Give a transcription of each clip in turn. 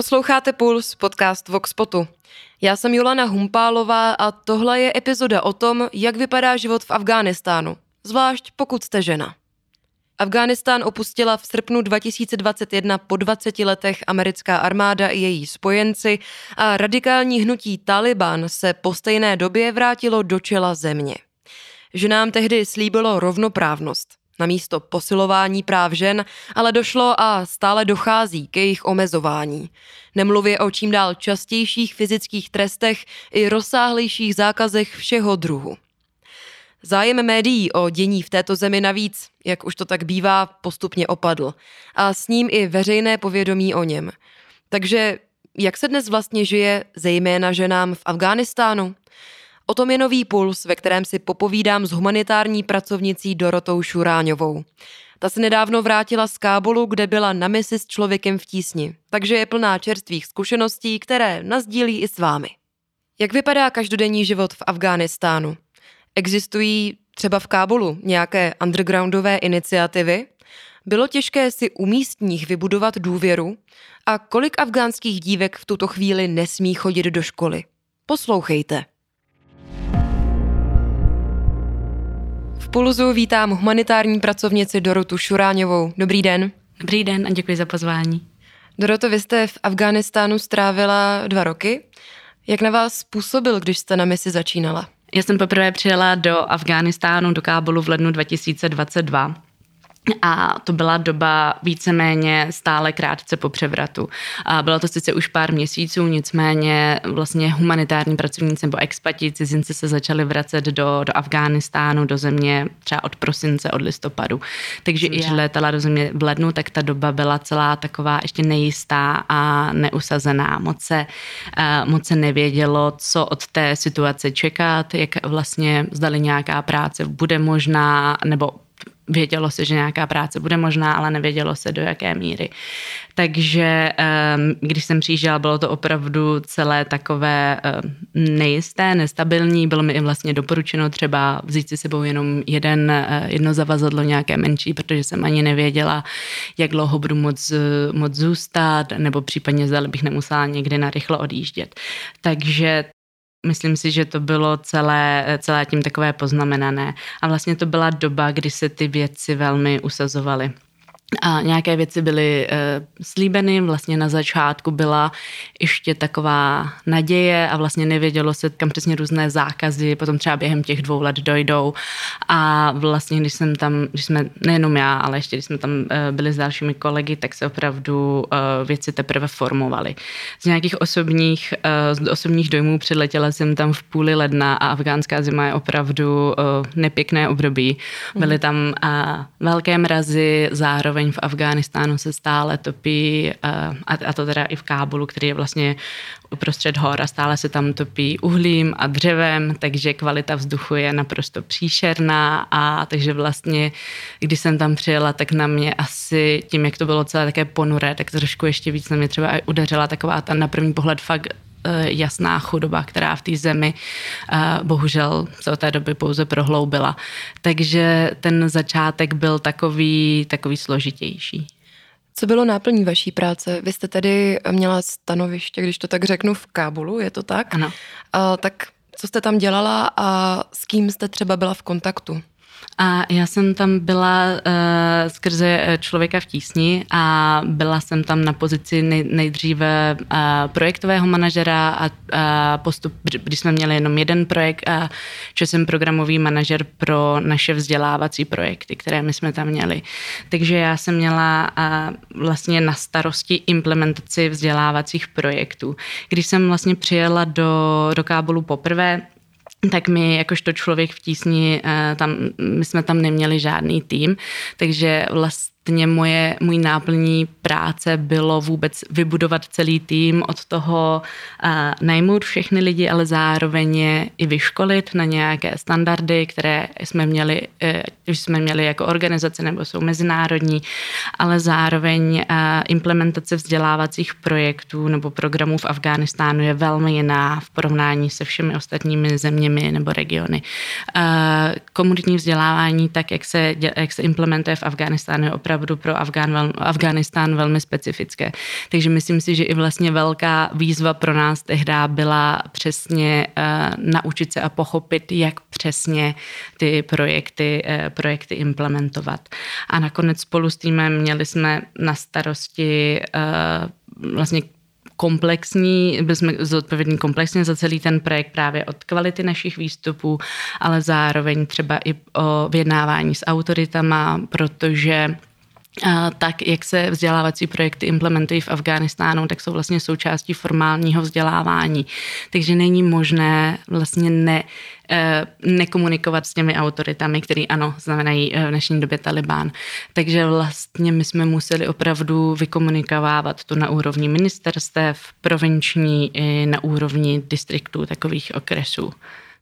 Posloucháte Puls, podcast Voxpotu. Já jsem Jolana Humpálová a tohle je epizoda o tom, jak vypadá život v Afghánistánu, zvlášť pokud jste žena. Afghánistán opustila v srpnu 2021 po 20 letech americká armáda i její spojenci a radikální hnutí Taliban se po stejné době vrátilo do čela země. Ženám tehdy slíbilo rovnoprávnost. Na místo posilování práv žen ale došlo a stále dochází k jejich omezování. Nemluvě o čím dál častějších fyzických trestech i rozsáhlejších zákazech všeho druhu. Zájem médií o dění v této zemi navíc, jak už to tak bývá, postupně opadl. A s ním i veřejné povědomí o něm. Takže jak se dnes vlastně žije, zejména ženám v Afghánistánu? O tom je nový puls, ve kterém si popovídám s humanitární pracovnicí Dorotou Šuráňovou. Ta se nedávno vrátila z Kábulu, kde byla na misi s člověkem v tísni, takže je plná čerstvých zkušeností, které nazdílí i s vámi. Jak vypadá každodenní život v Afghánistánu? Existují třeba v Kábulu nějaké undergroundové iniciativy? Bylo těžké si u místních vybudovat důvěru? A kolik afgánských dívek v tuto chvíli nesmí chodit do školy? Poslouchejte. Pulzu vítám humanitární pracovnici Dorotu Šuráňovou. Dobrý den. Dobrý den a děkuji za pozvání. Doroto, vy jste v Afghánistánu strávila dva roky. Jak na vás působil, když jste na misi začínala? Já jsem poprvé přijela do Afghánistánu, do Kábulu v lednu 2022. A to byla doba víceméně stále krátce po převratu. A bylo to sice už pár měsíců, nicméně vlastně humanitární pracovníci nebo expati, cizinci se začali vracet do, do Afghánistánu, do země třeba od prosince, od listopadu. Takže i když létala do země v lednu, tak ta doba byla celá taková ještě nejistá a neusazená. Moc se, uh, moc se nevědělo, co od té situace čekat, jak vlastně zdali nějaká práce bude možná, nebo vědělo se, že nějaká práce bude možná, ale nevědělo se do jaké míry. Takže ehm, když jsem přijížděla, bylo to opravdu celé takové ehm, nejisté, nestabilní. Bylo mi i vlastně doporučeno třeba vzít si sebou jenom jeden, eh, jedno zavazadlo nějaké menší, protože jsem ani nevěděla, jak dlouho budu moc, moc zůstat, nebo případně zda bych nemusela někdy narychlo odjíždět. Takže Myslím si, že to bylo celé, celé tím takové poznamenané. A vlastně to byla doba, kdy se ty věci velmi usazovaly. A nějaké věci byly e, slíbeny, vlastně na začátku byla ještě taková naděje a vlastně nevědělo se, kam přesně různé zákazy potom třeba během těch dvou let dojdou. A vlastně, když jsem tam, když jsme, nejenom já, ale ještě když jsme tam e, byli s dalšími kolegy, tak se opravdu e, věci teprve formovaly. Z nějakých osobních, e, z osobních dojmů přiletěla jsem tam v půli ledna a afgánská zima je opravdu e, nepěkné období. Byly tam e, velké mrazy, zároveň zároveň v Afghánistánu se stále topí, eh, a to teda i v Kábulu, který je vlastně uprostřed hor a stále se tam topí uhlím a dřevem, takže kvalita vzduchu je naprosto příšerná a takže vlastně, když jsem tam přijela, tak na mě asi tím, jak to bylo celé také ponuré, tak trošku ještě víc na mě třeba udeřila taková ta na první pohled fakt jasná chudoba, která v té zemi eh, bohužel se od té doby pouze prohloubila. Takže ten začátek byl takový, takový složitější. Co bylo náplní vaší práce? Vy jste tedy měla stanoviště, když to tak řeknu, v Kábulu, je to tak? Ano. A, tak co jste tam dělala a s kým jste třeba byla v kontaktu? A já jsem tam byla uh, skrze eh, člověka v tísni a byla jsem tam na pozici nej, nejdříve uh, projektového manažera a uh, postup, když jsme měli jenom jeden projekt, uh, že jsem programový manažer pro naše vzdělávací projekty, které my jsme tam měli. Takže já jsem měla uh, vlastně na starosti implementaci vzdělávacích projektů. Když jsem vlastně přijela do, do Kábulu poprvé, tak my jakožto člověk v tísni, eh, tam, my jsme tam neměli žádný tým, takže vlastně vlastně moje, můj náplní práce bylo vůbec vybudovat celý tým od toho uh, najmout všechny lidi, ale zároveň je i vyškolit na nějaké standardy, které jsme měli, uh, jsme měli jako organizace nebo jsou mezinárodní, ale zároveň uh, implementace vzdělávacích projektů nebo programů v Afghánistánu je velmi jiná v porovnání se všemi ostatními zeměmi nebo regiony. Uh, komunitní vzdělávání, tak jak se, jak se implementuje v Afghánistánu, je opravdu opravdu pro Afgán, Afganistán velmi specifické. Takže myslím si, že i vlastně velká výzva pro nás tehdy byla přesně uh, naučit se a pochopit, jak přesně ty projekty, uh, projekty implementovat. A nakonec spolu s týmem měli jsme na starosti uh, vlastně komplexní, byli jsme zodpovědní komplexně za celý ten projekt právě od kvality našich výstupů, ale zároveň třeba i o vyjednávání s autoritama, protože tak, jak se vzdělávací projekty implementují v Afghánistánu, tak jsou vlastně součástí formálního vzdělávání. Takže není možné vlastně ne, eh, nekomunikovat s těmi autoritami, který ano, znamenají eh, v dnešní době Talibán. Takže vlastně my jsme museli opravdu vykomunikovávat to na úrovni ministerstev, provinční i na úrovni distriktů, takových okresů.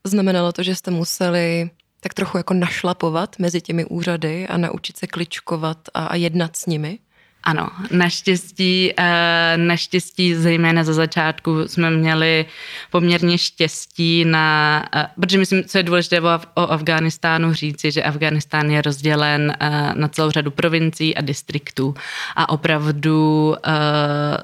Znamenalo to, že jste museli tak trochu jako našlapovat mezi těmi úřady a naučit se kličkovat a, a jednat s nimi? Ano, naštěstí, eh, naštěstí zejména za začátku jsme měli poměrně štěstí na, eh, protože myslím, co je důležité o Afghánistánu říci, že Afghánistán je rozdělen eh, na celou řadu provincií a distriktů. A opravdu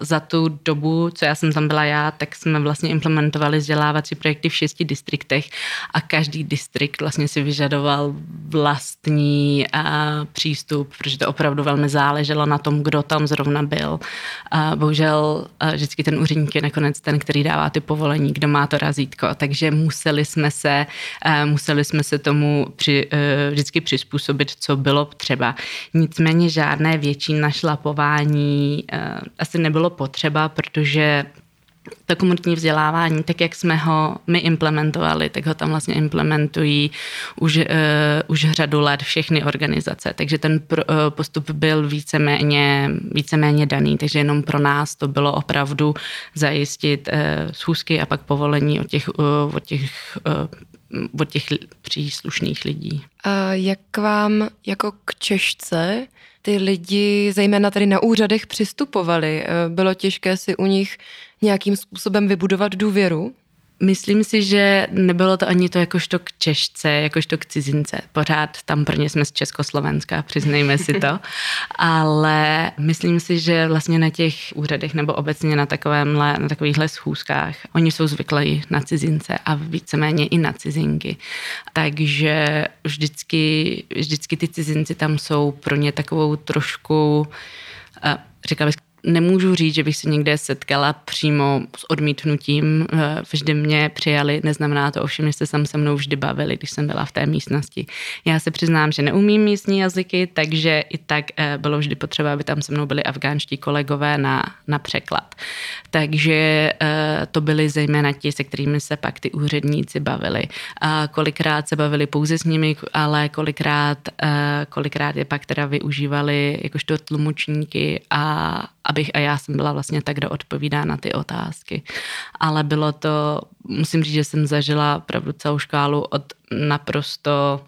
za tu dobu, co já jsem tam byla já, tak jsme vlastně implementovali vzdělávací projekty v šesti distriktech a každý distrikt vlastně si vyžadoval vlastní přístup, protože to opravdu velmi záleželo na tom, kdo tam zrovna byl. A bohužel vždycky ten úředník je nakonec ten, který dává ty povolení, kdo má to razítko, takže museli jsme se, museli jsme se tomu při, e, vždycky přizpůsobit, co bylo třeba. Nicméně žádné větší našlapování e, asi nebylo potřeba, protože to komunitní vzdělávání, tak jak jsme ho my implementovali, tak ho tam vlastně implementují už, uh, už řadu let všechny organizace. Takže ten pro, uh, postup byl víceméně, víceméně daný, takže jenom pro nás to bylo opravdu zajistit uh, schůzky a pak povolení od těch, uh, od těch uh, od těch příslušných lidí. A jak vám jako k Češce ty lidi, zejména tady na úřadech, přistupovali? Bylo těžké si u nich nějakým způsobem vybudovat důvěru? Myslím si, že nebylo to ani to jakožto k Češce, jakožto k cizince. Pořád tam prvně jsme z Československa, přiznejme si to. Ale myslím si, že vlastně na těch úřadech nebo obecně na, takovémhle, na takovýchhle schůzkách, oni jsou zvyklí na cizince a víceméně i na cizinky. Takže vždycky, vždycky ty cizinci tam jsou pro ně takovou trošku, eh, bych, nemůžu říct, že bych se někde setkala přímo s odmítnutím. Eh, vždy mě přijali, neznamená to ovšem, že se tam se mnou vždy bavili, když jsem byla v té místnosti. Já se přiznám, že neumím místní jazyky, takže i tak eh, bylo vždy potřeba, aby tam se mnou byli afgánští kolegové na, na překlad. Takže eh, to byli zejména ti, se kterými se pak ty úředníci bavili. A kolikrát se bavili pouze s nimi, ale kolikrát, kolikrát je pak teda využívali jakožto tlumočníky a, abych a já jsem byla vlastně tak, kdo odpovídá na ty otázky. Ale bylo to, musím říct, že jsem zažila opravdu celou škálu od naprosto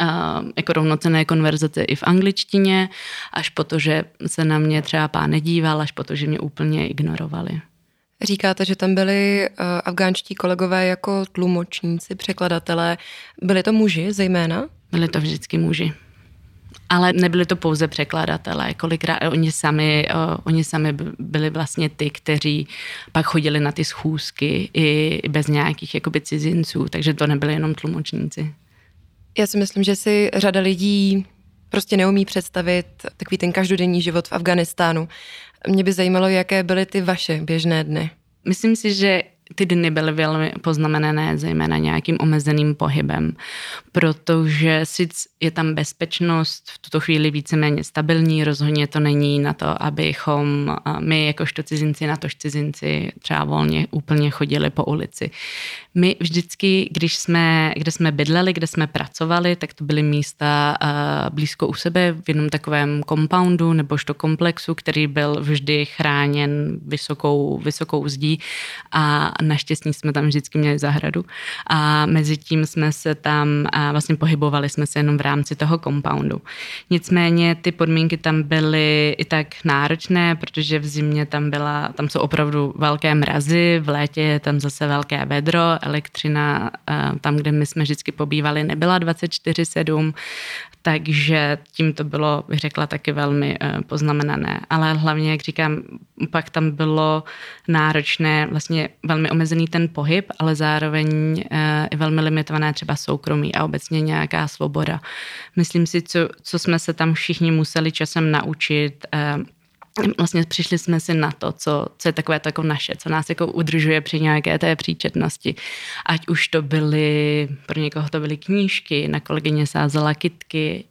Uh, jako rovnocené konverzace i v angličtině, až po to, že se na mě třeba pán nedíval, až po to, že mě úplně ignorovali. Říkáte, že tam byli uh, afgánští kolegové jako tlumočníci, překladatelé. Byli to muži zejména? Byli to vždycky muži. Ale nebyli to pouze překladatelé, kolikrát oni sami, oni sami byli vlastně ty, kteří pak chodili na ty schůzky i bez nějakých jakoby cizinců, takže to nebyly jenom tlumočníci. Já si myslím, že si řada lidí prostě neumí představit takový ten každodenní život v Afganistánu. Mě by zajímalo, jaké byly ty vaše běžné dny. Myslím si, že ty dny byly velmi poznamenané zejména nějakým omezeným pohybem, protože sice je tam bezpečnost v tuto chvíli víceméně stabilní, rozhodně to není na to, abychom my jakožto cizinci, na tož cizinci třeba volně úplně chodili po ulici. My vždycky, když jsme, kde jsme bydleli, kde jsme pracovali, tak to byly místa blízko u sebe v jednom takovém compoundu nebožto komplexu, který byl vždy chráněn vysokou, vysokou zdí a naštěstí jsme tam vždycky měli zahradu a mezi tím jsme se tam a vlastně pohybovali jsme se jenom v rámci toho compoundu. Nicméně ty podmínky tam byly i tak náročné, protože v zimě tam byla, tam jsou opravdu velké mrazy, v létě je tam zase velké vedro, elektřina tam, kde my jsme vždycky pobývali, nebyla 24-7, takže tím to bylo, bych řekla, taky velmi uh, poznamenané. Ale hlavně, jak říkám, pak tam bylo náročné, vlastně velmi omezený ten pohyb, ale zároveň uh, i velmi limitované třeba soukromí a obecně nějaká svoboda. Myslím si, co, co jsme se tam všichni museli časem naučit, vlastně přišli jsme si na to, co, co je takové to jako naše, co nás jako udržuje při nějaké té příčetnosti. Ať už to byly, pro někoho to byly knížky, na kolegyně sázela kitky,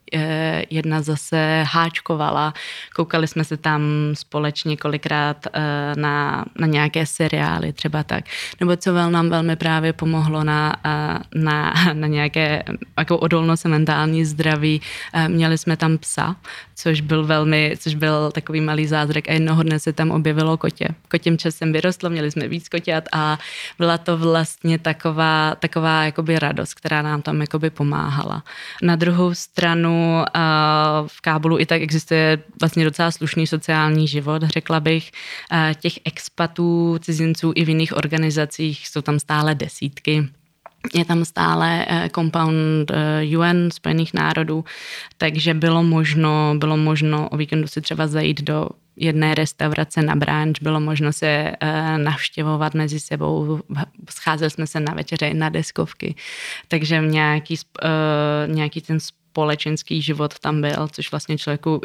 jedna zase háčkovala. Koukali jsme se tam společně kolikrát eh, na, na nějaké seriály, třeba tak. Nebo co vel nám velmi právě pomohlo na, eh, na, na nějaké jako odolnost a mentální zdraví. Měli jsme tam psa, což byl velmi, což byl takový malý zázrak a jednoho dne se tam objevilo kotě. Kotím časem vyrostlo, měli jsme víc kotět a byla to vlastně taková, taková jakoby radost, která nám tam jakoby pomáhala. Na druhou stranu v Kábulu i tak existuje vlastně docela slušný sociální život, řekla bych. Těch expatů, cizinců i v jiných organizacích jsou tam stále desítky. Je tam stále eh, compound eh, UN Spojených národů, takže bylo možno, bylo možno o víkendu si třeba zajít do jedné restaurace na branč, bylo možno se eh, navštěvovat mezi sebou, scházeli jsme se na večeře na deskovky, takže nějaký, nějaký ten společenský život tam byl, což vlastně člověku,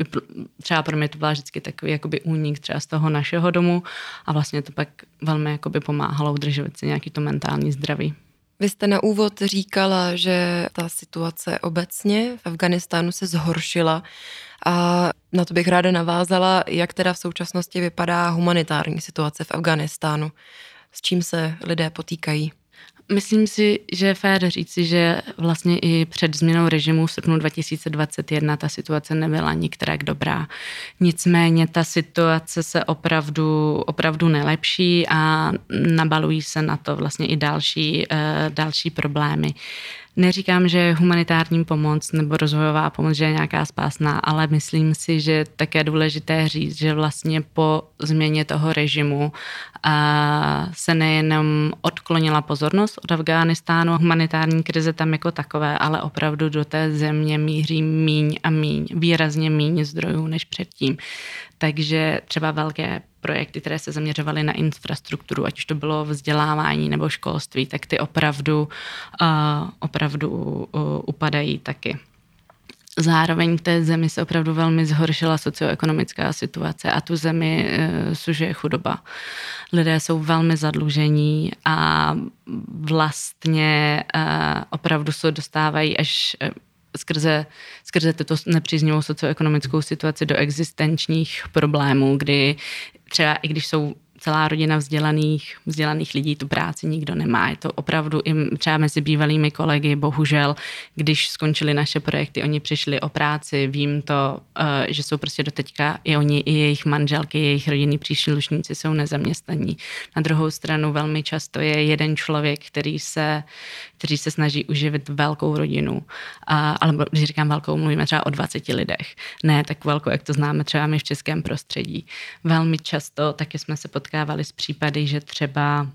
třeba pro mě to byla vždycky takový jakoby únik třeba z toho našeho domu a vlastně to pak velmi jakoby pomáhalo udržovat si nějaký to mentální zdraví. Vy jste na úvod říkala, že ta situace obecně v Afganistánu se zhoršila a na to bych ráda navázala, jak teda v současnosti vypadá humanitární situace v Afganistánu, s čím se lidé potýkají. Myslím si, že je fér říci, že vlastně i před změnou režimu v srpnu 2021 ta situace nebyla nikterak dobrá. Nicméně ta situace se opravdu, opravdu nelepší a nabalují se na to vlastně i další, eh, další problémy. Neříkám, že humanitární pomoc nebo rozvojová pomoc že je nějaká spásná, ale myslím si, že také důležité říct, že vlastně po změně toho režimu se nejenom odklonila pozornost od Afghánistánu, humanitární krize tam jako takové, ale opravdu do té země míří míň a míň, výrazně míň zdrojů než předtím. Takže třeba velké projekty, které se zaměřovaly na infrastrukturu, ať už to bylo vzdělávání nebo školství, tak ty opravdu, uh, opravdu uh, upadají taky. Zároveň v té zemi se opravdu velmi zhoršila socioekonomická situace a tu zemi e, sužuje chudoba. Lidé jsou velmi zadlužení a vlastně e, opravdu se dostávají až skrze, skrze tuto nepříznivou socioekonomickou situaci do existenčních problémů, kdy třeba i když jsou celá rodina vzdělaných, vzdělaných lidí tu práci nikdo nemá. Je to opravdu i třeba mezi bývalými kolegy, bohužel, když skončili naše projekty, oni přišli o práci, vím to, eh, že jsou prostě doteďka i oni, i jejich manželky, jejich rodinní příslušníci jsou nezaměstnaní. Na druhou stranu velmi často je jeden člověk, který se, který se snaží uživit velkou rodinu. A, ale když říkám velkou, mluvíme třeba o 20 lidech. Ne tak velkou, jak to známe třeba my v českém prostředí. Velmi často taky jsme se potkávali s případy, že třeba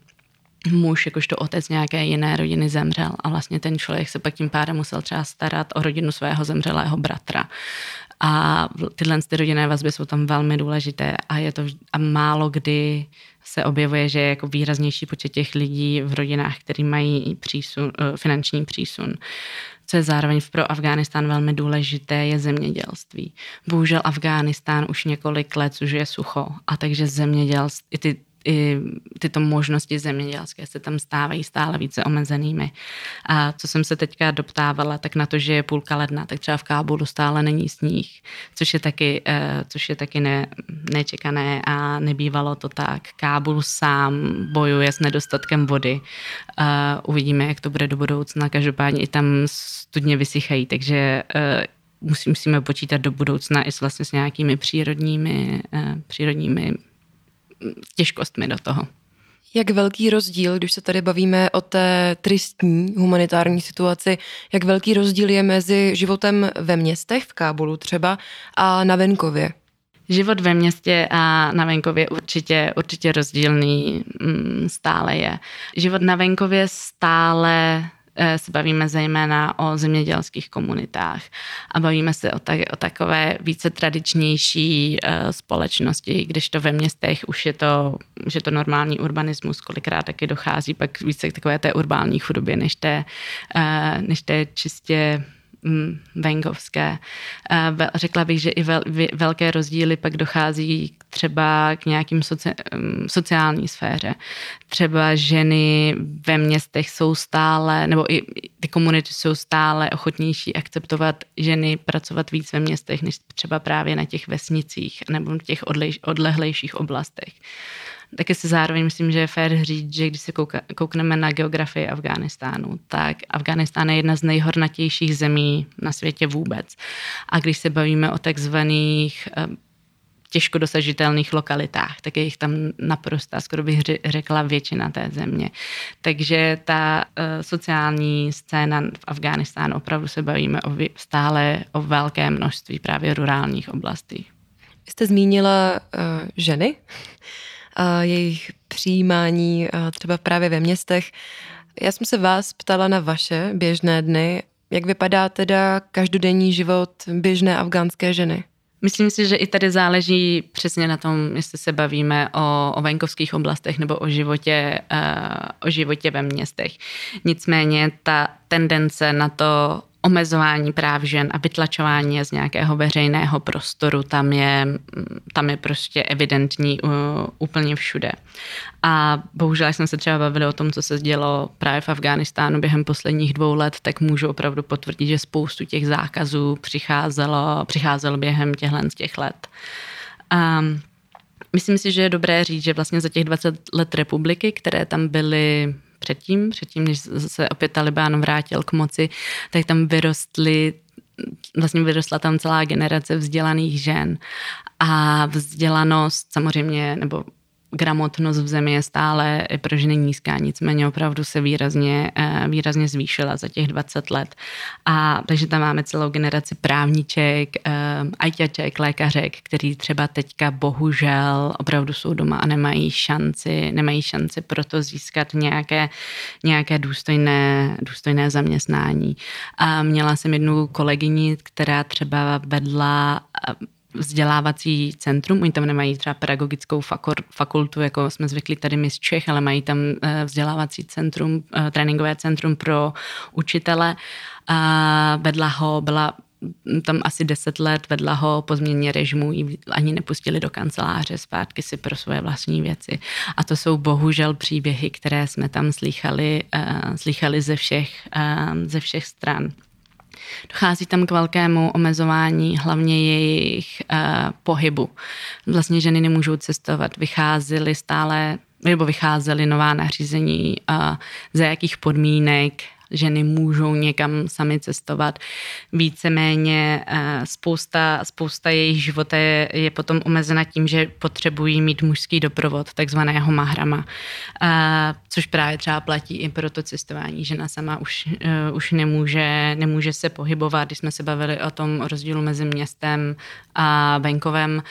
muž, jakožto otec nějaké jiné rodiny zemřel a vlastně ten člověk se pak tím pádem musel třeba starat o rodinu svého zemřelého bratra. A tyhle ty rodinné vazby jsou tam velmi důležité a je to a málo kdy se objevuje, že je jako výraznější počet těch lidí v rodinách, který mají přísun, eh, finanční přísun. Co je zároveň pro Afghánistán velmi důležité, je zemědělství. Bohužel Afghánistán už několik let je sucho a takže zemědělství, ty i tyto možnosti zemědělské se tam stávají stále více omezenými. A co jsem se teďka doptávala, tak na to, že je půlka ledna, tak třeba v Kábulu stále není sníh, což je taky, eh, což je taky ne, nečekané a nebývalo to tak. Kábul sám bojuje s nedostatkem vody. Uvidíme, jak to bude do budoucna. Každopádně i tam studně vysychají, takže eh, musíme počítat do budoucna i s, vlastně s nějakými přírodními, eh, přírodními těžkostmi do toho. Jak velký rozdíl, když se tady bavíme o té tristní humanitární situaci, jak velký rozdíl je mezi životem ve městech, v Kábulu třeba, a na venkově? Život ve městě a na venkově určitě, určitě rozdílný mm, stále je. Život na venkově stále se bavíme zejména o zemědělských komunitách a bavíme se o, tak, o takové více tradičnější uh, společnosti, když to ve městech už je to, už je to normální urbanismus, kolikrát taky dochází pak více k takové té urbální chudobě, než té, uh, než té čistě Mm, venkovské. Řekla bych, že i velké rozdíly pak dochází třeba k nějakým soci, sociální sféře. Třeba ženy ve městech jsou stále, nebo i ty komunity jsou stále ochotnější akceptovat ženy pracovat víc ve městech, než třeba právě na těch vesnicích nebo v těch odlehlejších oblastech. Taky si zároveň myslím, že je fér říct, že když se kouka, koukneme na geografii Afghánistánu, tak Afghánistán je jedna z nejhornatějších zemí na světě vůbec. A když se bavíme o takzvaných těžko dosažitelných lokalitách, tak je jich tam naprosto, skoro bych řekla většina té země. Takže ta uh, sociální scéna v Afghánistánu opravdu se bavíme o stále o velké množství právě rurálních oblastí. Jste zmínila uh, ženy jejich přijímání třeba právě ve městech. Já jsem se vás ptala na vaše běžné dny. Jak vypadá teda každodenní život běžné afgánské ženy? Myslím si, že i tady záleží přesně na tom, jestli se bavíme o, o venkovských oblastech nebo o životě, uh, o životě ve městech. Nicméně ta tendence na to omezování práv žen a vytlačování z nějakého veřejného prostoru, tam je, tam je prostě evidentní uh, úplně všude. A bohužel jsem se třeba bavili o tom, co se dělo právě v Afghánistánu během posledních dvou let, tak můžu opravdu potvrdit, že spoustu těch zákazů přicházelo, přicházelo během těchhle z těch let. Um, myslím si, že je dobré říct, že vlastně za těch 20 let republiky, které tam byly předtím, předtím, než se opět Talibán vrátil k moci, tak tam vyrostly vlastně vyrostla tam celá generace vzdělaných žen. A vzdělanost samozřejmě, nebo gramotnost v zemi je stále pro ženy nízká, nicméně opravdu se výrazně, eh, výrazně zvýšila za těch 20 let. A takže tam máme celou generaci právníček, eh, ajťaček, lékařek, který třeba teďka bohužel opravdu jsou doma a nemají šanci, nemají šanci proto získat nějaké, nějaké důstojné, důstojné zaměstnání. A měla jsem jednu kolegyni, která třeba vedla vzdělávací centrum. Oni tam nemají třeba pedagogickou fakultu, jako jsme zvyklí tady my z Čech, ale mají tam eh, vzdělávací centrum, eh, tréninkové centrum pro učitele. A vedla ho, byla tam asi deset let vedla ho po změně režimu, ani nepustili do kanceláře zpátky si pro svoje vlastní věci. A to jsou bohužel příběhy, které jsme tam slychali, uh, slychali ze, všech, ze všech stran. Dochází tam k velkému omezování hlavně jejich uh, pohybu. Vlastně ženy nemůžou cestovat, vycházely stále nebo vycházely nová nařízení, uh, za jakých podmínek ženy můžou někam sami cestovat. Víceméně eh, spousta, spousta jejich života je, je potom omezena tím, že potřebují mít mužský doprovod, takzvaného mahrama, eh, což právě třeba platí i pro to cestování. Žena sama už, eh, už nemůže, nemůže se pohybovat, když jsme se bavili o tom rozdílu mezi městem a venkovem,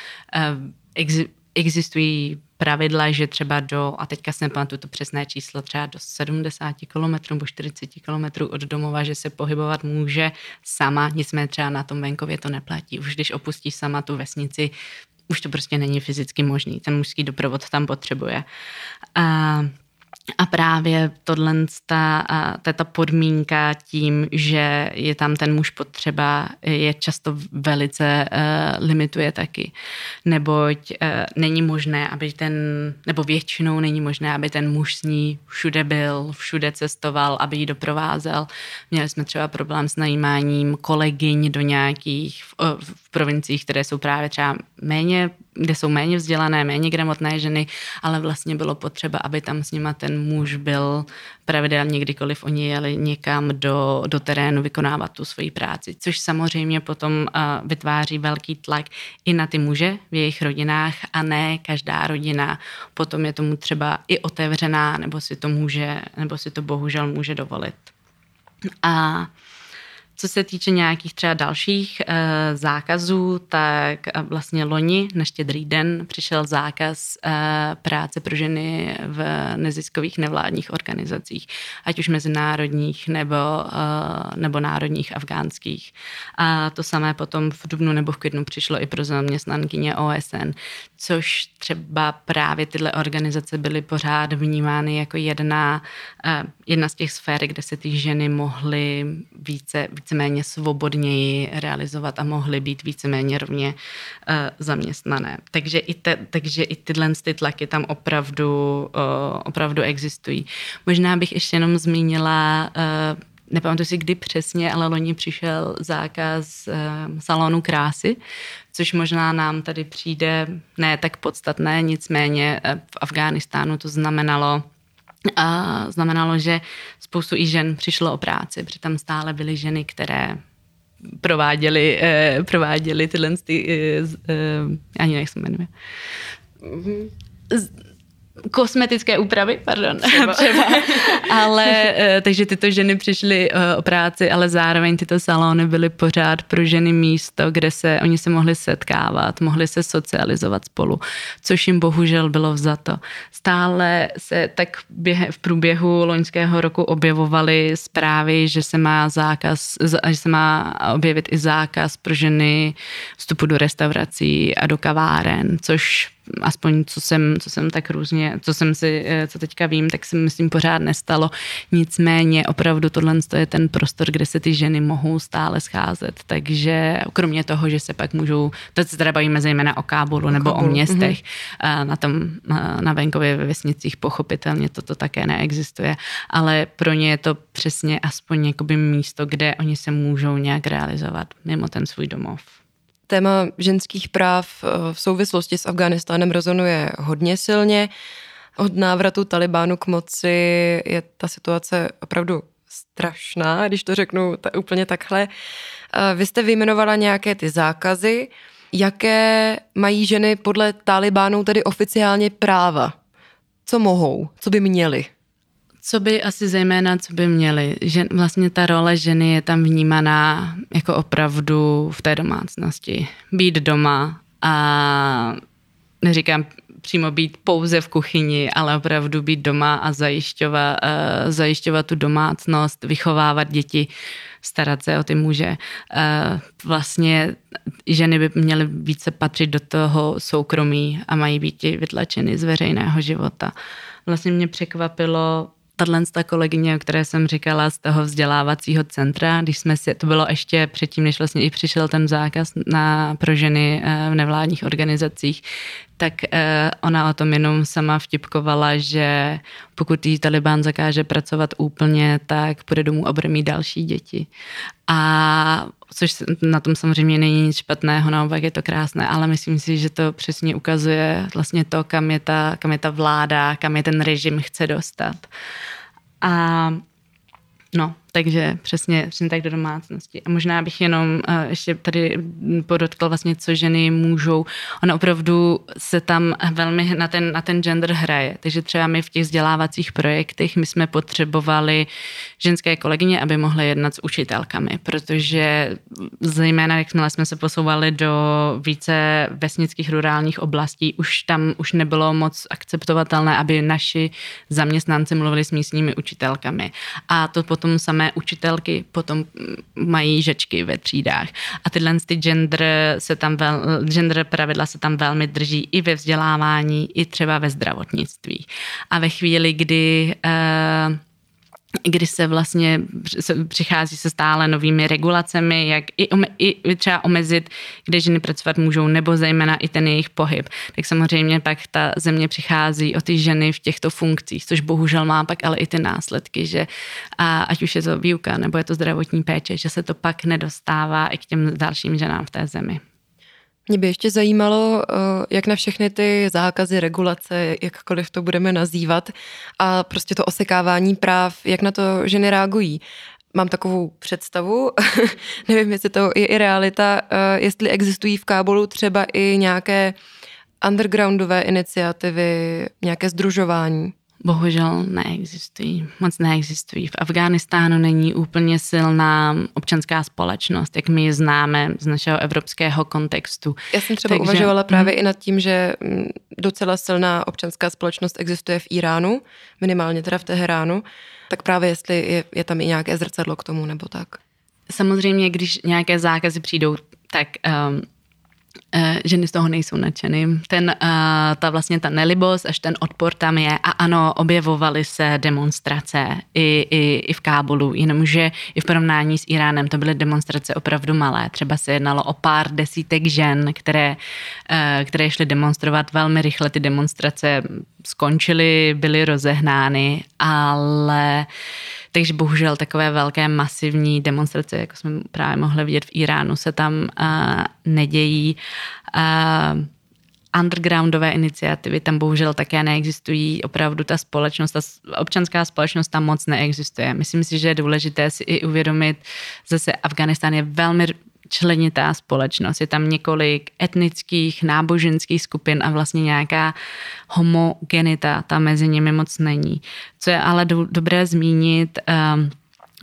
existují pravidla, že třeba do, a teďka se nepamatuju to přesné číslo, třeba do 70 km nebo 40 km od domova, že se pohybovat může sama, nicméně třeba na tom venkově to neplatí. Už když opustíš sama tu vesnici, už to prostě není fyzicky možný. Ten mužský doprovod tam potřebuje. A a právě tohle ta, ta podmínka tím, že je tam ten muž potřeba, je často velice uh, limituje taky. Neboť uh, není možné, aby ten, nebo většinou není možné, aby ten muž s ní všude byl, všude cestoval, aby ji doprovázel. Měli jsme třeba problém s najímáním kolegyň do nějakých v, v provinciích, které jsou právě třeba méně kde jsou méně vzdělané, méně gramotné ženy, ale vlastně bylo potřeba, aby tam s nima ten muž byl pravidelně, kdykoliv oni jeli někam do, do terénu vykonávat tu svoji práci, což samozřejmě potom uh, vytváří velký tlak i na ty muže v jejich rodinách a ne každá rodina potom je tomu třeba i otevřená, nebo si to může, nebo si to bohužel může dovolit. A co se týče nějakých třeba dalších e, zákazů, tak eh, vlastně loni na štědrý den přišel zákaz e, práce pro ženy v neziskových nevládních organizacích, ať už mezinárodních nebo, e, nebo národních afgánských. A to samé potom v dubnu nebo v květnu přišlo i pro zaměstnankyně OSN, což třeba právě tyhle organizace byly pořád vnímány jako jedna, e, jedna z těch sfér, kde se ty ženy mohly více, více víceméně svobodněji realizovat a mohly být víceméně rovně uh, zaměstnané. Takže i, te, takže i tyhle ty tlaky tam opravdu, uh, opravdu existují. Možná bych ještě jenom zmínila uh, nepamatuji si kdy přesně, ale loni přišel zákaz salonu krásy, což možná nám tady přijde ne tak podstatné, nicméně v Afghánistánu to znamenalo a znamenalo, že spoustu i žen přišlo o práci, protože tam stále byly ženy, které prováděly, eh, prováděly tyhle, ty, eh, eh, ani jak se jmenuje. Kosmetické úpravy, pardon. Třeba. Třeba. ale, eh, takže tyto ženy přišly eh, o práci, ale zároveň tyto salony byly pořád pro ženy místo, kde se oni se mohli setkávat, mohli se socializovat spolu, což jim bohužel bylo vzato. Stále se tak běhe, v průběhu loňského roku objevovaly zprávy, že se má zákaz, že se má objevit i zákaz pro ženy vstupu do restaurací a do kaváren, což aspoň co jsem, co jsem tak různě, co jsem si, eh, co teďka vím, tak si myslím pořád nestalo. Nicméně opravdu tohle je ten prostor, kde se ty ženy mohou stále scházet. Takže kromě toho, že se pak můžou, teď se teda bavíme zejména o Kábulu nebo o městech, mm-hmm. na tom, na venkově ve vesnicích pochopitelně toto také neexistuje, ale pro ně je to přesně aspoň jakoby místo, kde oni se můžou nějak realizovat mimo ten svůj domov. Téma ženských práv eh, v souvislosti s Afghánistánem rezonuje hodně silně. Od návratu Talibánu k moci je ta situace opravdu strašná, když to řeknu ta, úplně takhle. Eh, vy jste vyjmenovala nějaké ty zákazy. Jaké mají ženy podle Talibánu tedy oficiálně práva? Co mohou? Co by měly? Co by asi zejména, co by měli, že vlastně ta role ženy je tam vnímaná jako opravdu v té domácnosti. Být doma a neříkám přímo být pouze v kuchyni, ale opravdu být doma a zajišťovat, uh, zajišťovat tu domácnost, vychovávat děti, starat se o ty muže. Uh, vlastně ženy by měly více patřit do toho soukromí a mají být vytlačeny z veřejného života. Vlastně mě překvapilo tahle ta kolegyně, o které jsem říkala z toho vzdělávacího centra, když jsme si, to bylo ještě předtím, než vlastně i přišel ten zákaz na, pro ženy eh, v nevládních organizacích, tak eh, ona o tom jenom sama vtipkovala, že pokud jí Taliban zakáže pracovat úplně, tak půjde domů a bude mít další děti. A což na tom samozřejmě není nic špatného, naopak je to krásné, ale myslím si, že to přesně ukazuje vlastně to, kam je ta, kam je ta vláda, kam je ten režim chce dostat. A no, takže přesně, přesně tak do domácnosti. A možná bych jenom uh, ještě tady podotkl vlastně, co ženy můžou. Ona opravdu se tam velmi na ten, na ten gender hraje. Takže třeba my v těch vzdělávacích projektech my jsme potřebovali ženské kolegyně, aby mohly jednat s učitelkami, protože zejména, jak jsme se posouvali do více vesnických rurálních oblastí, už tam už nebylo moc akceptovatelné, aby naši zaměstnanci mluvili s místními učitelkami. A to potom samé učitelky potom mají žečky ve třídách. A tyhle ty gender, se tam vel, gender pravidla se tam velmi drží i ve vzdělávání, i třeba ve zdravotnictví. A ve chvíli, kdy uh, kdy se vlastně přichází se stále novými regulacemi, jak i, i třeba omezit, kde ženy pracovat můžou, nebo zejména i ten jejich pohyb. Tak samozřejmě pak ta země přichází o ty ženy v těchto funkcích, což bohužel má pak ale i ty následky, že a ať už je to výuka nebo je to zdravotní péče, že se to pak nedostává i k těm dalším ženám v té zemi. Mě by ještě zajímalo, eh, jak na všechny ty zákazy, regulace, jakkoliv to budeme nazývat, a prostě to osekávání práv, jak na to ženy reagují. Mám takovou představu, nevím, jestli to je i realita, eh, jestli existují v Kábulu třeba i nějaké undergroundové iniciativy, nějaké združování. Bohužel neexistují, moc neexistují. V Afghánistánu není úplně silná občanská společnost, jak my ji známe z našeho evropského kontextu. Já jsem třeba Takže, uvažovala právě mm. i nad tím, že mm, docela silná občanská společnost existuje v Iránu, minimálně teda v Teheránu, tak právě jestli je, je tam i nějaké zrcadlo k tomu nebo tak. Samozřejmě, když nějaké zákazy přijdou, tak um, ženy z toho nejsou nadšeny. Ten, uh, ta vlastně ta nelibost, až ten odpor tam je a ano, objevovaly se demonstrace i, i, i v Kábulu, jenomže i v porovnání s Iránem to byly demonstrace opravdu malé. Třeba se jednalo o pár desítek žen, které, uh, které šly demonstrovat velmi rychle. Ty demonstrace skončily, byly rozehnány, ale takže bohužel takové velké masivní demonstrace, jako jsme právě mohli vidět v Iránu, se tam nedějí. Uh, undergroundové iniciativy tam bohužel také neexistují. Opravdu ta společnost, ta občanská společnost tam moc neexistuje. Myslím si, že je důležité si i uvědomit, zase Afganistán je velmi členitá společnost. Je tam několik etnických, náboženských skupin a vlastně nějaká homogenita tam mezi nimi moc není. Co je ale do, dobré zmínit, um,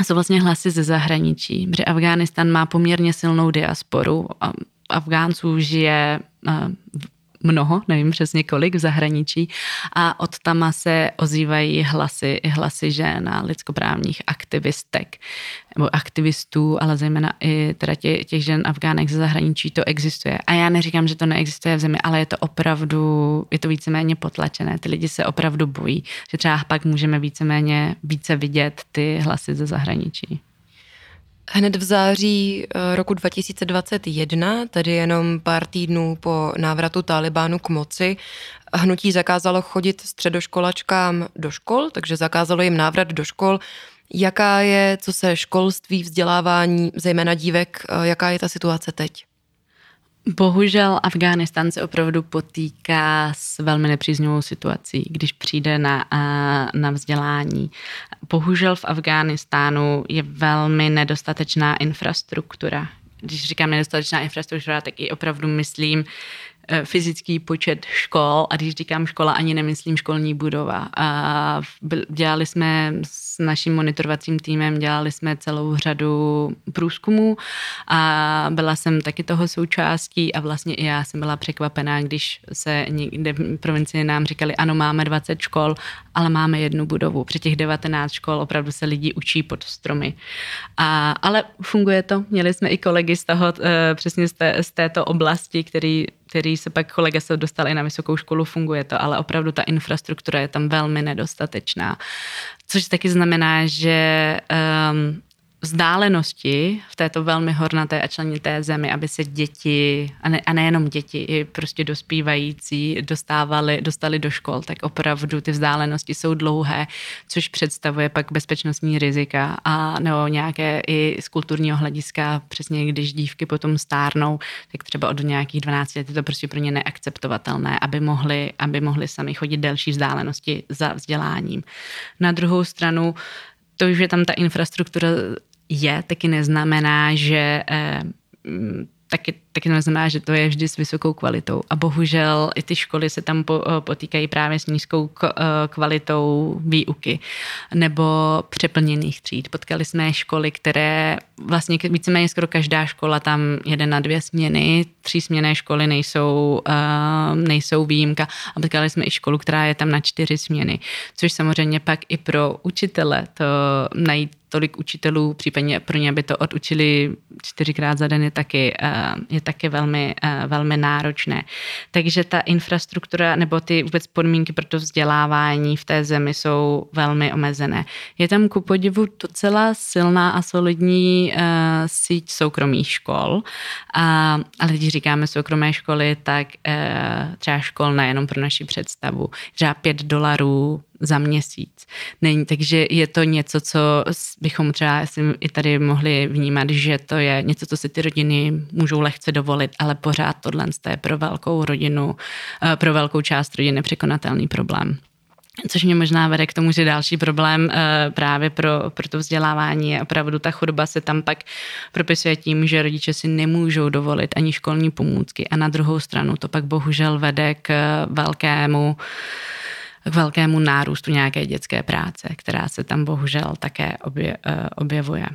jsou vlastně hlasy ze zahraničí, protože Afghánistán má poměrně silnou diasporu. Afgánců žije uh, mnoho, nevím přesně kolik v zahraničí a od tam se ozývají hlasy, hlasy žen a lidskoprávních aktivistek nebo aktivistů, ale zejména i teda tě, těch žen Afgánek ze zahraničí to existuje. A já neříkám, že to neexistuje v zemi, ale je to opravdu, je to víceméně potlačené. Ty lidi se opravdu bojí, že třeba pak můžeme víceméně více vidět ty hlasy ze zahraničí. Hned v září eh, roku 2021, tedy jenom pár týdnů po návratu Talibánu k moci, hnutí zakázalo chodit středoškolačkám do škol, takže zakázalo jim návrat do škol. Jaká je, co se školství, vzdělávání, zejména dívek, eh, jaká je ta situace teď? Bohužel Afghánistán se opravdu potýká s velmi nepříznivou situací, když přijde na, na vzdělání. Bohužel v Afghánistánu je velmi nedostatečná infrastruktura. Když říkám nedostatečná infrastruktura, tak i opravdu myslím fyzický počet škol a když říkám škola, ani nemyslím školní budova. A dělali jsme s naším monitorovacím týmem, dělali jsme celou řadu průzkumů a byla jsem taky toho součástí a vlastně i já jsem byla překvapená, když se někde v provincii nám říkali, ano, máme 20 škol, ale máme jednu budovu. Při těch 19 škol opravdu se lidi učí pod stromy. A, ale funguje to. Měli jsme i kolegy z toho, eh, přesně z, té, z této oblasti, který který se pak kolega se dostal i na vysokou školu, funguje to, ale opravdu ta infrastruktura je tam velmi nedostatečná. Což taky znamená, že um, vzdálenosti v této velmi hornaté a členité zemi, aby se děti, a, ne, a nejenom děti, i prostě dospívající dostávali, dostali do škol, tak opravdu ty vzdálenosti jsou dlouhé, což představuje pak bezpečnostní rizika a nebo nějaké i z kulturního hlediska, přesně když dívky potom stárnou, tak třeba od nějakých 12 let je to prostě pro ně neakceptovatelné, aby mohli, aby mohli sami chodit delší vzdálenosti za vzděláním. Na druhou stranu to, že tam ta infrastruktura je, taky neznamená, že eh, taky, taky neznamená, že to je vždy s vysokou kvalitou. A bohužel i ty školy se tam eh, potýkají právě s nízkou eh, kvalitou výuky nebo přeplněných tříd. Potkali jsme školy, které vlastně víceméně skoro každá škola tam jede na dvě směny, tři směné školy nejsou, uh, nejsou výjimka a potkali jsme i školu, která je tam na čtyři směny, což samozřejmě pak i pro učitele to najít tolik učitelů, případně pro ně, aby to odučili čtyřikrát za den, je taky, je taky velmi, uh, velmi náročné. Takže ta infrastruktura nebo ty vůbec podmínky pro to vzdělávání v té zemi jsou velmi omezené. Je tam ku podivu docela silná a solidní uh, síť soukromých škol, uh, ale když říkáme soukromé školy, tak uh, třeba škol nejenom pro naši představu, třeba pět dolarů za měsíc. Není, takže je to něco, co bychom třeba si i tady mohli vnímat, že to je něco, co si ty rodiny můžou lehce dovolit, ale pořád tohle je pro velkou rodinu, eh, pro velkou část rodiny překonatelný problém. Což mě možná vede k tomu, že další problém e, právě pro, pro to vzdělávání je opravdu ta chudoba se tam pak propisuje tím, že rodiče si nemůžou dovolit ani školní pomůcky a na druhou stranu to pak bohužel vede k velkému k velkému nárůstu nějaké dětské práce, která se tam bohužel také obje, e, objevuje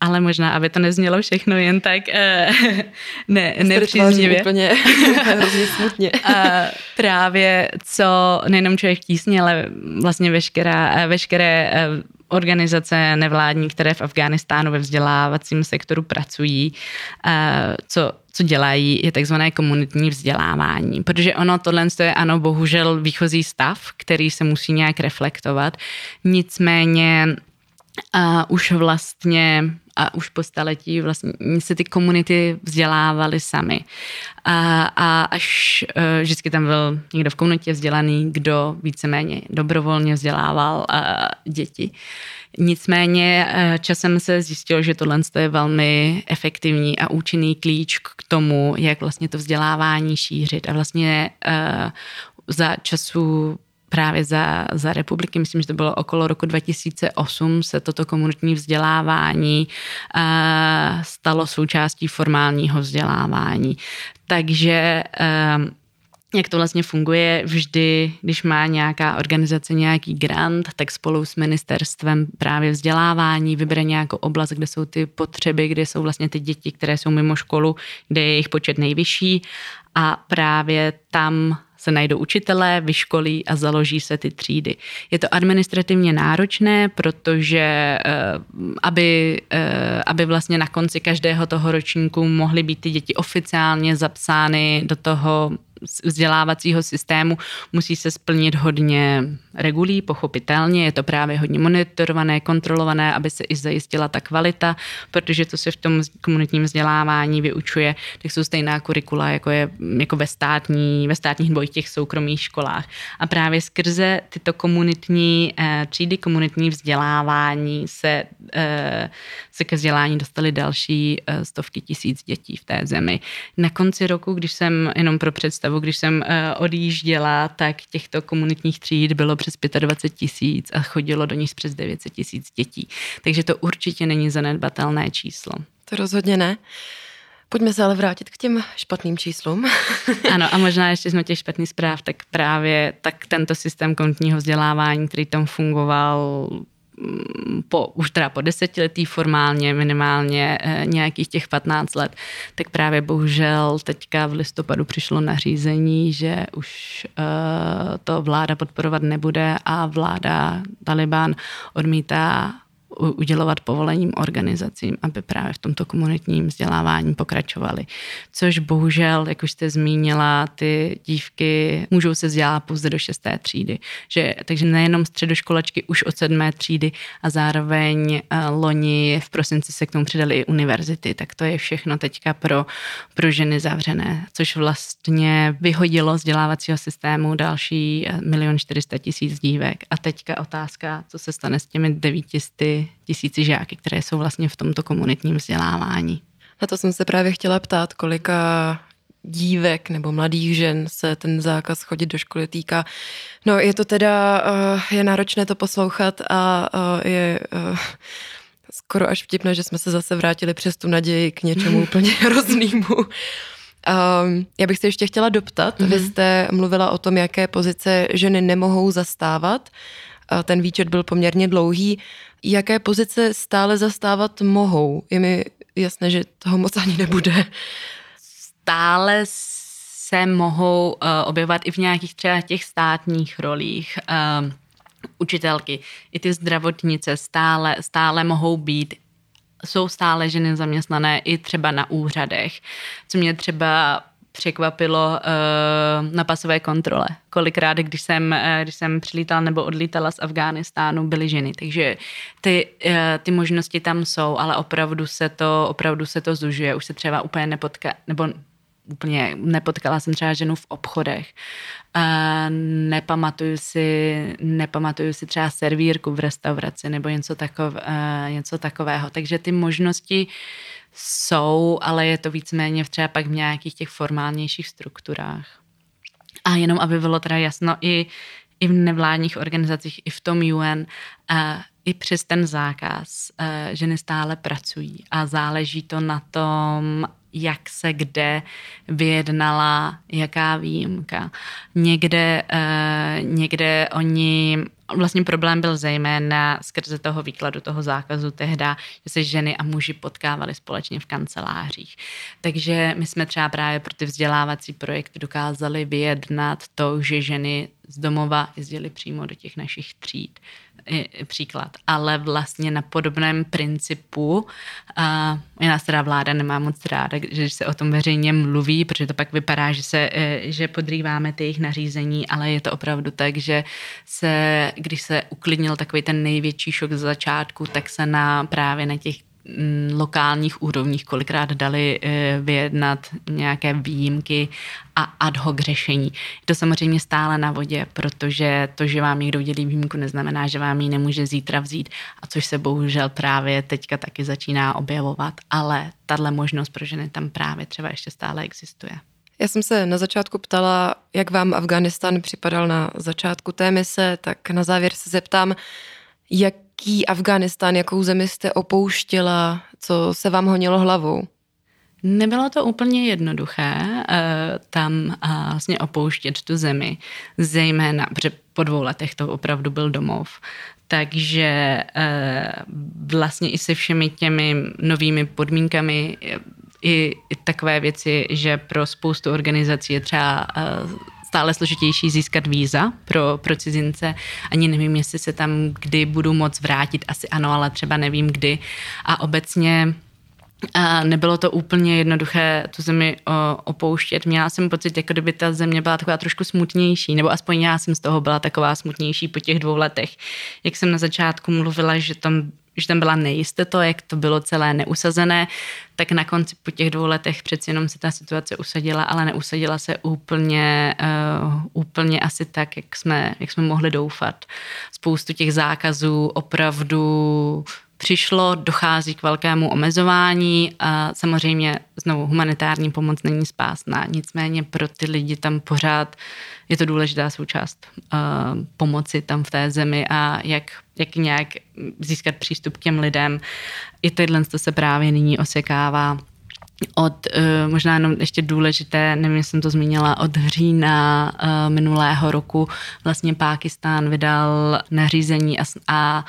ale možná, aby to neznělo všechno jen tak uh, ne, nepříznivě. úplně hrozně smutně. A právě co nejenom člověk tísně, ale vlastně veškerá, eh, veškeré eh, organizace nevládní, které v Afghánistánu ve vzdělávacím sektoru pracují, co, co dělají, je takzvané komunitní vzdělávání. Protože ono tohle je ano, bohužel výchozí stav, který se musí nějak reflektovat. Nicméně a už vlastně a už po staletí vlastně se ty komunity vzdělávaly sami. A, a až uh, vždycky tam byl někdo v komunitě vzdělaný, kdo víceméně dobrovolně vzdělával uh, děti. Nicméně uh, časem se zjistilo, že tohle je velmi efektivní a účinný klíč k tomu, jak vlastně to vzdělávání šířit. A vlastně uh, za času právě za, za republiky, myslím, že to bylo okolo roku 2008, se toto komunitní vzdělávání uh, stalo součástí formálního vzdělávání. Takže uh, jak to vlastně funguje, vždy, když má nějaká organizace nějaký grant, tak spolu s ministerstvem právě vzdělávání vybere nějakou oblast, kde jsou ty potřeby, kde jsou vlastně ty děti, které jsou mimo školu, kde je jejich počet nejvyšší a právě tam se najdou učitelé, vyškolí a založí se ty třídy. Je to administrativně náročné, protože eh, aby, eh, aby vlastně na konci každého toho ročníku mohly být ty děti oficiálně zapsány do toho vzdělávacího systému musí se splnit hodně regulí, pochopitelně, je to právě hodně monitorované, kontrolované, aby se i zajistila ta kvalita, protože to se v tom komunitním vzdělávání vyučuje, tak jsou stejná kurikula, jako je jako ve, státní, ve státních nebo těch soukromých školách. A právě skrze tyto komunitní eh, třídy, komunitní vzdělávání se, eh, se ke vzdělání dostali další eh, stovky tisíc dětí v té zemi. Na konci roku, když jsem jenom pro představu představu, když jsem uh, odjížděla, tak těchto komunitních tříd bylo přes 25 tisíc a chodilo do nich přes 900 tisíc dětí. Takže to určitě není zanedbatelné číslo. To rozhodně ne. Pojďme se ale vrátit k těm špatným číslům. ano, a možná ještě jsme těch špatných zpráv, tak právě tak tento systém kontního vzdělávání, který tam fungoval po, už teda po desetiletí formálně, minimálně eh, nějakých těch 15 let, tak právě bohužel teďka v listopadu přišlo nařízení, že už uh, to vláda podporovat nebude a vláda Taliban odmítá udělovat povolením organizacím, aby právě v tomto komunitním vzdělávání pokračovali. Což bohužel, jak už jste zmínila, ty dívky můžou se vzdělávat pouze do šesté třídy. Že, takže nejenom středoškolačky už od sedmé třídy a zároveň uh, loni v prosinci se k tomu přidali i univerzity, tak to je všechno teďka pro, pro ženy zavřené, což vlastně vyhodilo vzdělávacího systému další eh, milion 400 tisíc dívek. A teďka otázka, co se stane s těmi devítisty tisíci žáky, které jsou vlastně v tomto komunitním vzdělávání. Na to jsem se právě chtěla ptát, kolika dívek nebo mladých žen se ten zákaz chodit do školy týká. No je to teda, uh, je náročné to poslouchat a uh, je uh, skoro až vtipné, že jsme se zase vrátili přes tu naději k něčemu úplně hroznému. Um, já bych se ještě chtěla doptat. Mm-hmm. Vy mhm. jste mluvila o tom, jaké pozice ženy nemohou zastávat. Ten výčet byl poměrně dlouhý jaké pozice stále zastávat mohou. Je mi jasné, že toho moc ani nebude. Stále se mohou uh, objevovat i v nějakých třeba těch státních rolích. Uh, učitelky, i ty zdravotnice stále, stále mohou být jsou stále ženy zaměstnané i třeba na úřadech, co mě třeba překvapilo uh, na pasové kontrole. Kolikrát, když jsem, uh, když jsem přilítala nebo odlítala z Afghánistánu, byly ženy. Takže ty, uh, ty možnosti tam jsou, ale opravdu se to, opravdu se to zužuje. Už se třeba úplně nepotká, nebo úplně, nepotkala jsem třeba ženu v obchodech. Uh, nepamatuju si, nepamatuju si třeba servírku v restauraci nebo něco, takov, uh, něco takového. Takže ty možnosti jsou, ale je to víceméně třeba pak v nějakých těch formálnějších strukturách. A jenom, aby bylo teda jasno, i, i v nevládních organizacích, i v tom UN, uh, i přes ten zákaz uh, ženy stále pracují a záleží to na tom, jak se kde vyjednala, jaká výjimka. Někde, uh, někde oni vlastně problém byl zejména skrze toho výkladu toho zákazu tehda, že se ženy a muži potkávali společně v kancelářích. Takže my jsme třeba právě pro ty vzdělávací projekty dokázali vyjednat to, že ženy z domova jezdili přímo do těch našich tříd příklad, ale vlastně na podobném principu. A já teda vláda nemá moc ráda, že se o tom veřejně mluví, protože to pak vypadá, že, se, e, že podrýváme ty jejich nařízení, ale je to opravdu tak, že se, když se uklidnil takový ten největší šok z začátku, tak se na právě na těch lokálních úrovních kolikrát dali eh, vyjednat nějaké výjimky a ad hoc řešení. Je to samozřejmě stále na vodě, protože to, že vám někdo udělí výjimku, neznamená, že vám ji nemůže zítra vzít, a což se bohužel právě teďka taky začíná objevovat, ale tahle možnost pro ženy tam právě třeba ještě stále existuje. Já jsem se na začátku ptala, jak vám Afganistan připadal na začátku té mise, tak na závěr se zeptám, jaký Afganistán, jakou zemi jste opouštěla, co se vám honilo hlavou? Nebylo to úplně jednoduché uh, tam uh, vlastně opouštět tu zemi, zejména, protože po dvou letech to opravdu byl domov. Takže uh, vlastně i se všemi těmi novými podmínkami i, i takové věci, že pro spoustu organizací je třeba stále složitější získat víza pro, pro cizince. Ani nevím, jestli se tam kdy budu moc vrátit, asi ano, ale třeba nevím kdy. A obecně a nebylo to úplně jednoduché tu zemi opouštět. Měla jsem pocit, jako kdyby ta země byla taková trošku smutnější, nebo aspoň já jsem z toho byla taková smutnější po těch dvou letech. Jak jsem na začátku mluvila, že tam že tam byla nejistota, jak to bylo celé neusazené, tak na konci po těch dvou letech přeci jenom se ta situace usadila, ale neusadila se úplně, uh, úplně asi tak, jak jsme, jak jsme mohli doufat. Spoustu těch zákazů opravdu přišlo, dochází k velkému omezování a samozřejmě znovu humanitární pomoc není spásná, nicméně pro ty lidi tam pořád je to důležitá součást uh, pomoci tam v té zemi a jak, jak nějak získat přístup k těm lidem. I tohle to se právě nyní osekává od, uh, možná jenom ještě důležité, nevím, jestli jsem to zmínila, od října uh, minulého roku vlastně Pákistán vydal nařízení a, a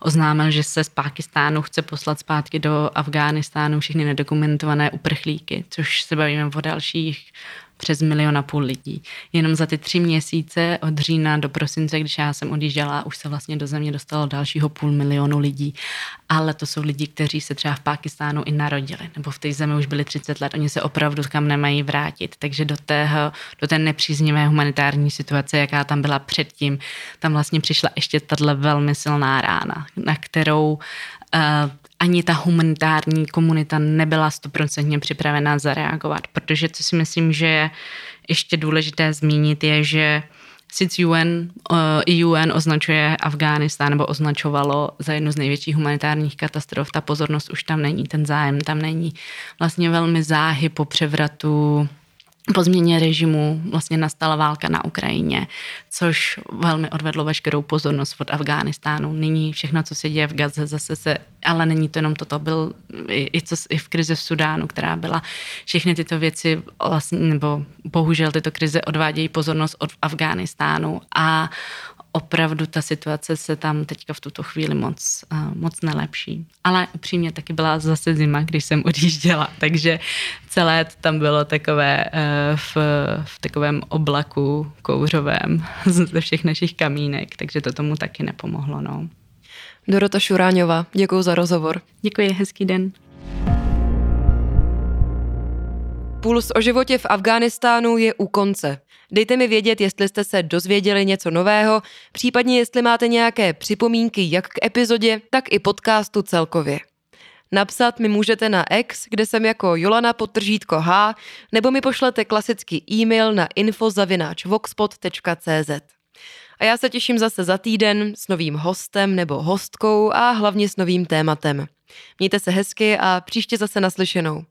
oznámil, že se z Pákistánu chce poslat zpátky do Afghánistánu všechny nedokumentované uprchlíky, což se bavíme o dalších přes milion a půl lidí. Jenom za ty tři měsíce od října do prosince, když já jsem odjížděla, už se vlastně do země dostalo dalšího půl milionu lidí. Ale to jsou lidi, kteří se třeba v Pákistánu i narodili, nebo v té zemi už byli 30 let, oni se opravdu kam nemají vrátit. Takže do, tého, do té nepříznivé humanitární situace, jaká tam byla předtím, tam vlastně přišla ještě tahle velmi silná rána, na kterou uh, ani ta humanitární komunita nebyla stoprocentně připravená zareagovat, protože co si myslím, že je ještě důležité zmínit, je, že Sice UN, uh, i UN označuje Afghánistán nebo označovalo za jednu z největších humanitárních katastrof, ta pozornost už tam není, ten zájem tam není. Vlastně velmi záhy po převratu po změně režimu vlastně nastala válka na Ukrajině, což velmi odvedlo veškerou pozornost od Afghánistánu. Nyní všechno, co se děje v Gaze, zase se, ale není to jenom toto, byl i, i, co, i v krizi v Sudánu, která byla. Všechny tyto věci vlastně, nebo bohužel tyto krize odvádějí pozornost od Afghánistánu a opravdu ta situace se tam teďka v tuto chvíli moc, uh, moc nelepší. Ale upřímně taky byla zase zima, když jsem odjížděla, takže celé tam bylo takové uh, v, v takovém oblaku kouřovém ze všech našich kamínek, takže to tomu taky nepomohlo. No. Dorota Šuráňová, děkuji za rozhovor. Děkuji, hezký den. Puls o životě v Afghánistánu je u konce. Dejte mi vědět, jestli jste se dozvěděli něco nového, případně jestli máte nějaké připomínky jak k epizodě, tak i podcastu celkově. Napsat mi můžete na X, kde jsem jako Jolana podtržítko H, nebo mi pošlete klasický e-mail na infozavináčvoxpot.cz. A já se těším zase za týden s novým hostem nebo hostkou a hlavně s novým tématem. Mějte se hezky a příště zase naslyšenou.